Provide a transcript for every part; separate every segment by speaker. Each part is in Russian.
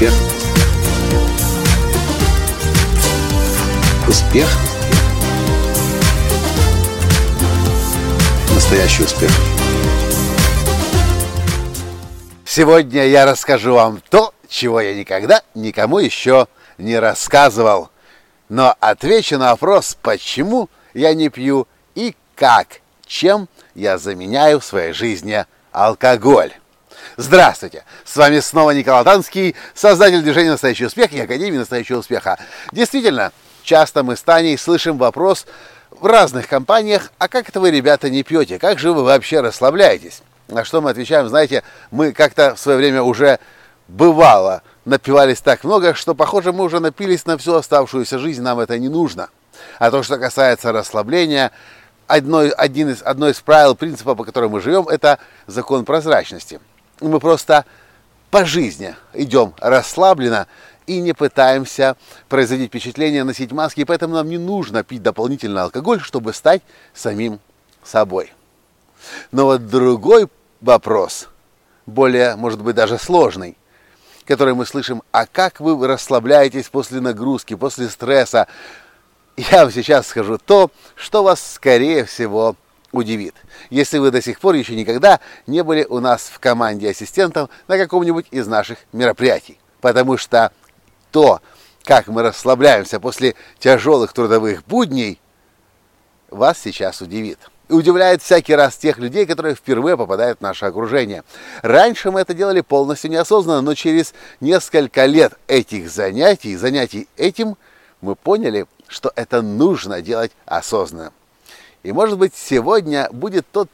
Speaker 1: Успех. Успех. Настоящий успех.
Speaker 2: Сегодня я расскажу вам то, чего я никогда никому еще не рассказывал. Но отвечу на вопрос, почему я не пью и как, чем я заменяю в своей жизни алкоголь. Здравствуйте! С вами снова Николай Танский, создатель движения «Настоящий успех» и Академии «Настоящего успеха». Действительно, часто мы с Таней слышим вопрос в разных компаниях, а как это вы, ребята, не пьете? Как же вы вообще расслабляетесь? На что мы отвечаем, знаете, мы как-то в свое время уже бывало напивались так много, что, похоже, мы уже напились на всю оставшуюся жизнь, нам это не нужно. А то, что касается расслабления, одно, один из, одно из правил, принципа, по которому мы живем, это закон прозрачности. Мы просто по жизни идем расслабленно и не пытаемся производить впечатление, носить маски, и поэтому нам не нужно пить дополнительно алкоголь, чтобы стать самим собой. Но вот другой вопрос, более, может быть, даже сложный, который мы слышим, а как вы расслабляетесь после нагрузки, после стресса, я вам сейчас скажу то, что вас, скорее всего, удивит. Если вы до сих пор еще никогда не были у нас в команде ассистентов на каком-нибудь из наших мероприятий. Потому что то, как мы расслабляемся после тяжелых трудовых будней, вас сейчас удивит. И удивляет всякий раз тех людей, которые впервые попадают в наше окружение. Раньше мы это делали полностью неосознанно, но через несколько лет этих занятий, занятий этим, мы поняли, что это нужно делать осознанно. И может быть сегодня будет тот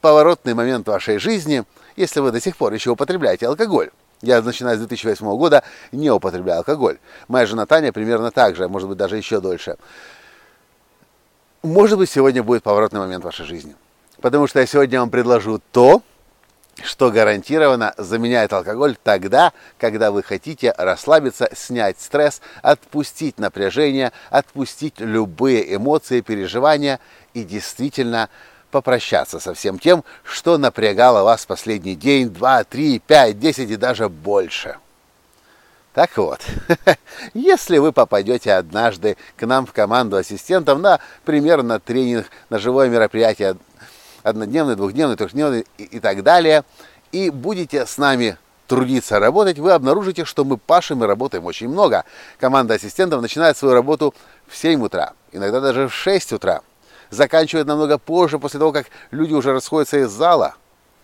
Speaker 2: поворотный момент в вашей жизни, если вы до сих пор еще употребляете алкоголь. Я, начиная с 2008 года, не употребляю алкоголь. Моя жена Таня примерно так же, может быть, даже еще дольше. Может быть, сегодня будет поворотный момент в вашей жизни. Потому что я сегодня вам предложу то, что гарантированно заменяет алкоголь тогда, когда вы хотите расслабиться, снять стресс, отпустить напряжение, отпустить любые эмоции, переживания и действительно попрощаться со всем тем, что напрягало вас последний день, два, три, пять, десять и даже больше. Так вот, если вы попадете однажды к нам в команду ассистентов на, примерно тренинг, на живое мероприятие однодневный, двухдневный, трехдневный и, и так далее, и будете с нами трудиться, работать, вы обнаружите, что мы пашем и работаем очень много. Команда ассистентов начинает свою работу в 7 утра, иногда даже в 6 утра. Заканчивает намного позже, после того, как люди уже расходятся из зала.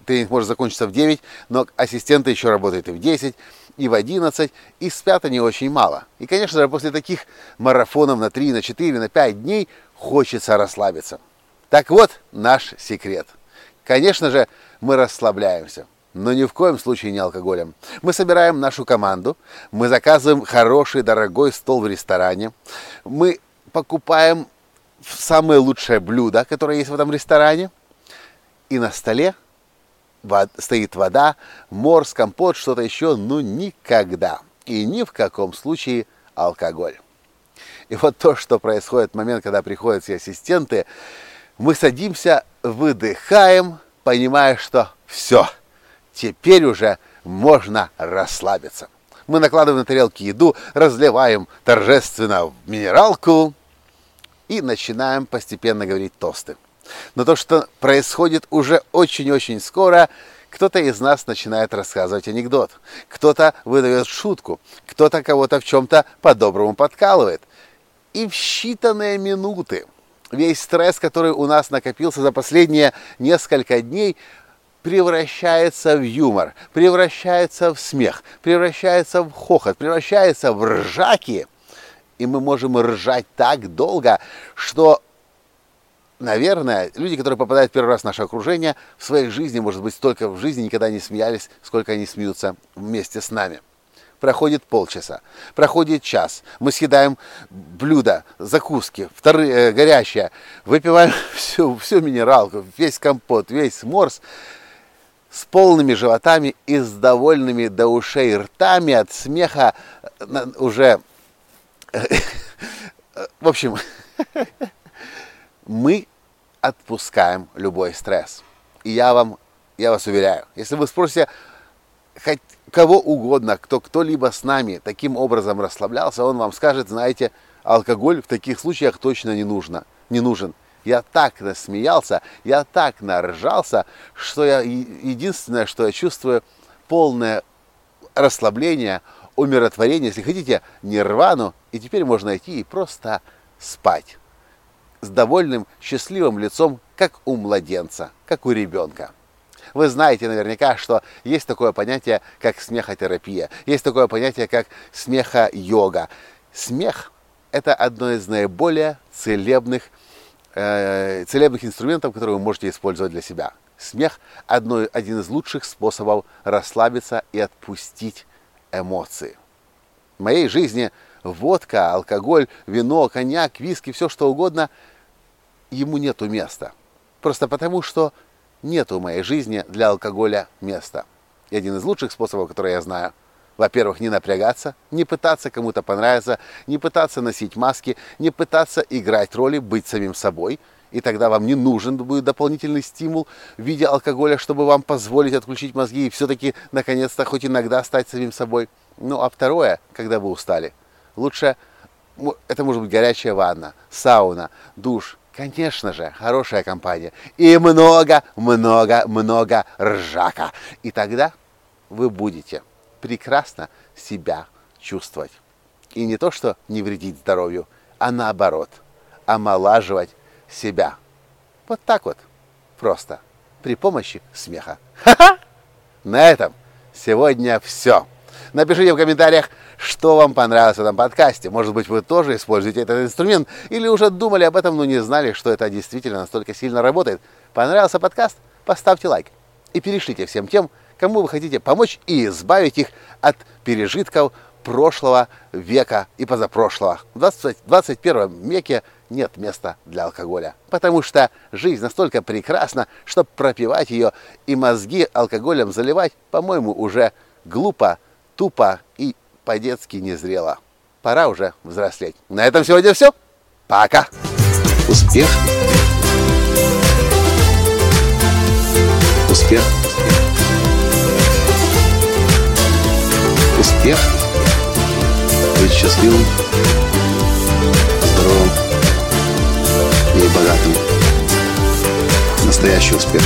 Speaker 2: Тренинг может закончиться в 9, но ассистенты еще работают и в 10, и в 11, и спят они очень мало. И, конечно же, после таких марафонов на 3, на 4, на 5 дней хочется расслабиться. Так вот наш секрет. Конечно же, мы расслабляемся, но ни в коем случае не алкоголем. Мы собираем нашу команду, мы заказываем хороший, дорогой стол в ресторане, мы покупаем самое лучшее блюдо, которое есть в этом ресторане, и на столе стоит вода, морс, компот, что-то еще, но никогда и ни в каком случае алкоголь. И вот то, что происходит в момент, когда приходят все ассистенты, мы садимся, выдыхаем, понимая, что все, теперь уже можно расслабиться. Мы накладываем на тарелки еду, разливаем торжественно минералку и начинаем постепенно говорить тосты. Но то, что происходит уже очень-очень скоро, кто-то из нас начинает рассказывать анекдот, кто-то выдает шутку, кто-то кого-то в чем-то по-доброму подкалывает. И в считанные минуты весь стресс, который у нас накопился за последние несколько дней, превращается в юмор, превращается в смех, превращается в хохот, превращается в ржаки. И мы можем ржать так долго, что, наверное, люди, которые попадают первый раз в наше окружение, в своей жизни, может быть, столько в жизни никогда не смеялись, сколько они смеются вместе с нами проходит полчаса, проходит час, мы съедаем блюдо, закуски, вторые, э, горячее, выпиваем всю, всю минералку, весь компот, весь морс, с полными животами и с довольными до ушей ртами от смеха э, уже... В общем, мы отпускаем любой стресс. И я вам, я вас уверяю, если вы спросите, хоть кого угодно, кто кто-либо с нами таким образом расслаблялся, он вам скажет, знаете, алкоголь в таких случаях точно не нужно, не нужен. Я так насмеялся, я так наржался, что я единственное, что я чувствую, полное расслабление, умиротворение, если хотите, нирвану, и теперь можно идти и просто спать с довольным, счастливым лицом, как у младенца, как у ребенка. Вы знаете наверняка, что есть такое понятие, как смехотерапия, есть такое понятие, как смеха-йога. Смех – это одно из наиболее целебных, э, целебных инструментов, которые вы можете использовать для себя. Смех – одно, один из лучших способов расслабиться и отпустить эмоции. В моей жизни водка, алкоголь, вино, коньяк, виски, все что угодно, ему нету места. Просто потому, что нет в моей жизни для алкоголя места. И один из лучших способов, который я знаю, во-первых, не напрягаться, не пытаться кому-то понравиться, не пытаться носить маски, не пытаться играть роли, быть самим собой. И тогда вам не нужен будет дополнительный стимул в виде алкоголя, чтобы вам позволить отключить мозги и все-таки, наконец-то, хоть иногда стать самим собой. Ну, а второе, когда вы устали, лучше, это может быть горячая ванна, сауна, душ, Конечно же, хорошая компания. И много, много, много ржака. И тогда вы будете прекрасно себя чувствовать. И не то, что не вредить здоровью, а наоборот, омолаживать себя. Вот так вот. Просто. При помощи смеха. Ха-ха! На этом сегодня все. Напишите в комментариях, что вам понравилось в этом подкасте. Может быть, вы тоже используете этот инструмент или уже думали об этом, но не знали, что это действительно настолько сильно работает. Понравился подкаст? Поставьте лайк и перешлите всем тем, кому вы хотите помочь и избавить их от пережитков прошлого века и позапрошлого. В 20, 21 веке нет места для алкоголя, потому что жизнь настолько прекрасна, что пропивать ее и мозги алкоголем заливать, по-моему, уже глупо, тупо и по-детски незрело. Пора уже взрослеть. На этом сегодня все. Пока.
Speaker 1: Успех. Успех. Успех. Быть счастливым, здоровым и богатым. Настоящий успех.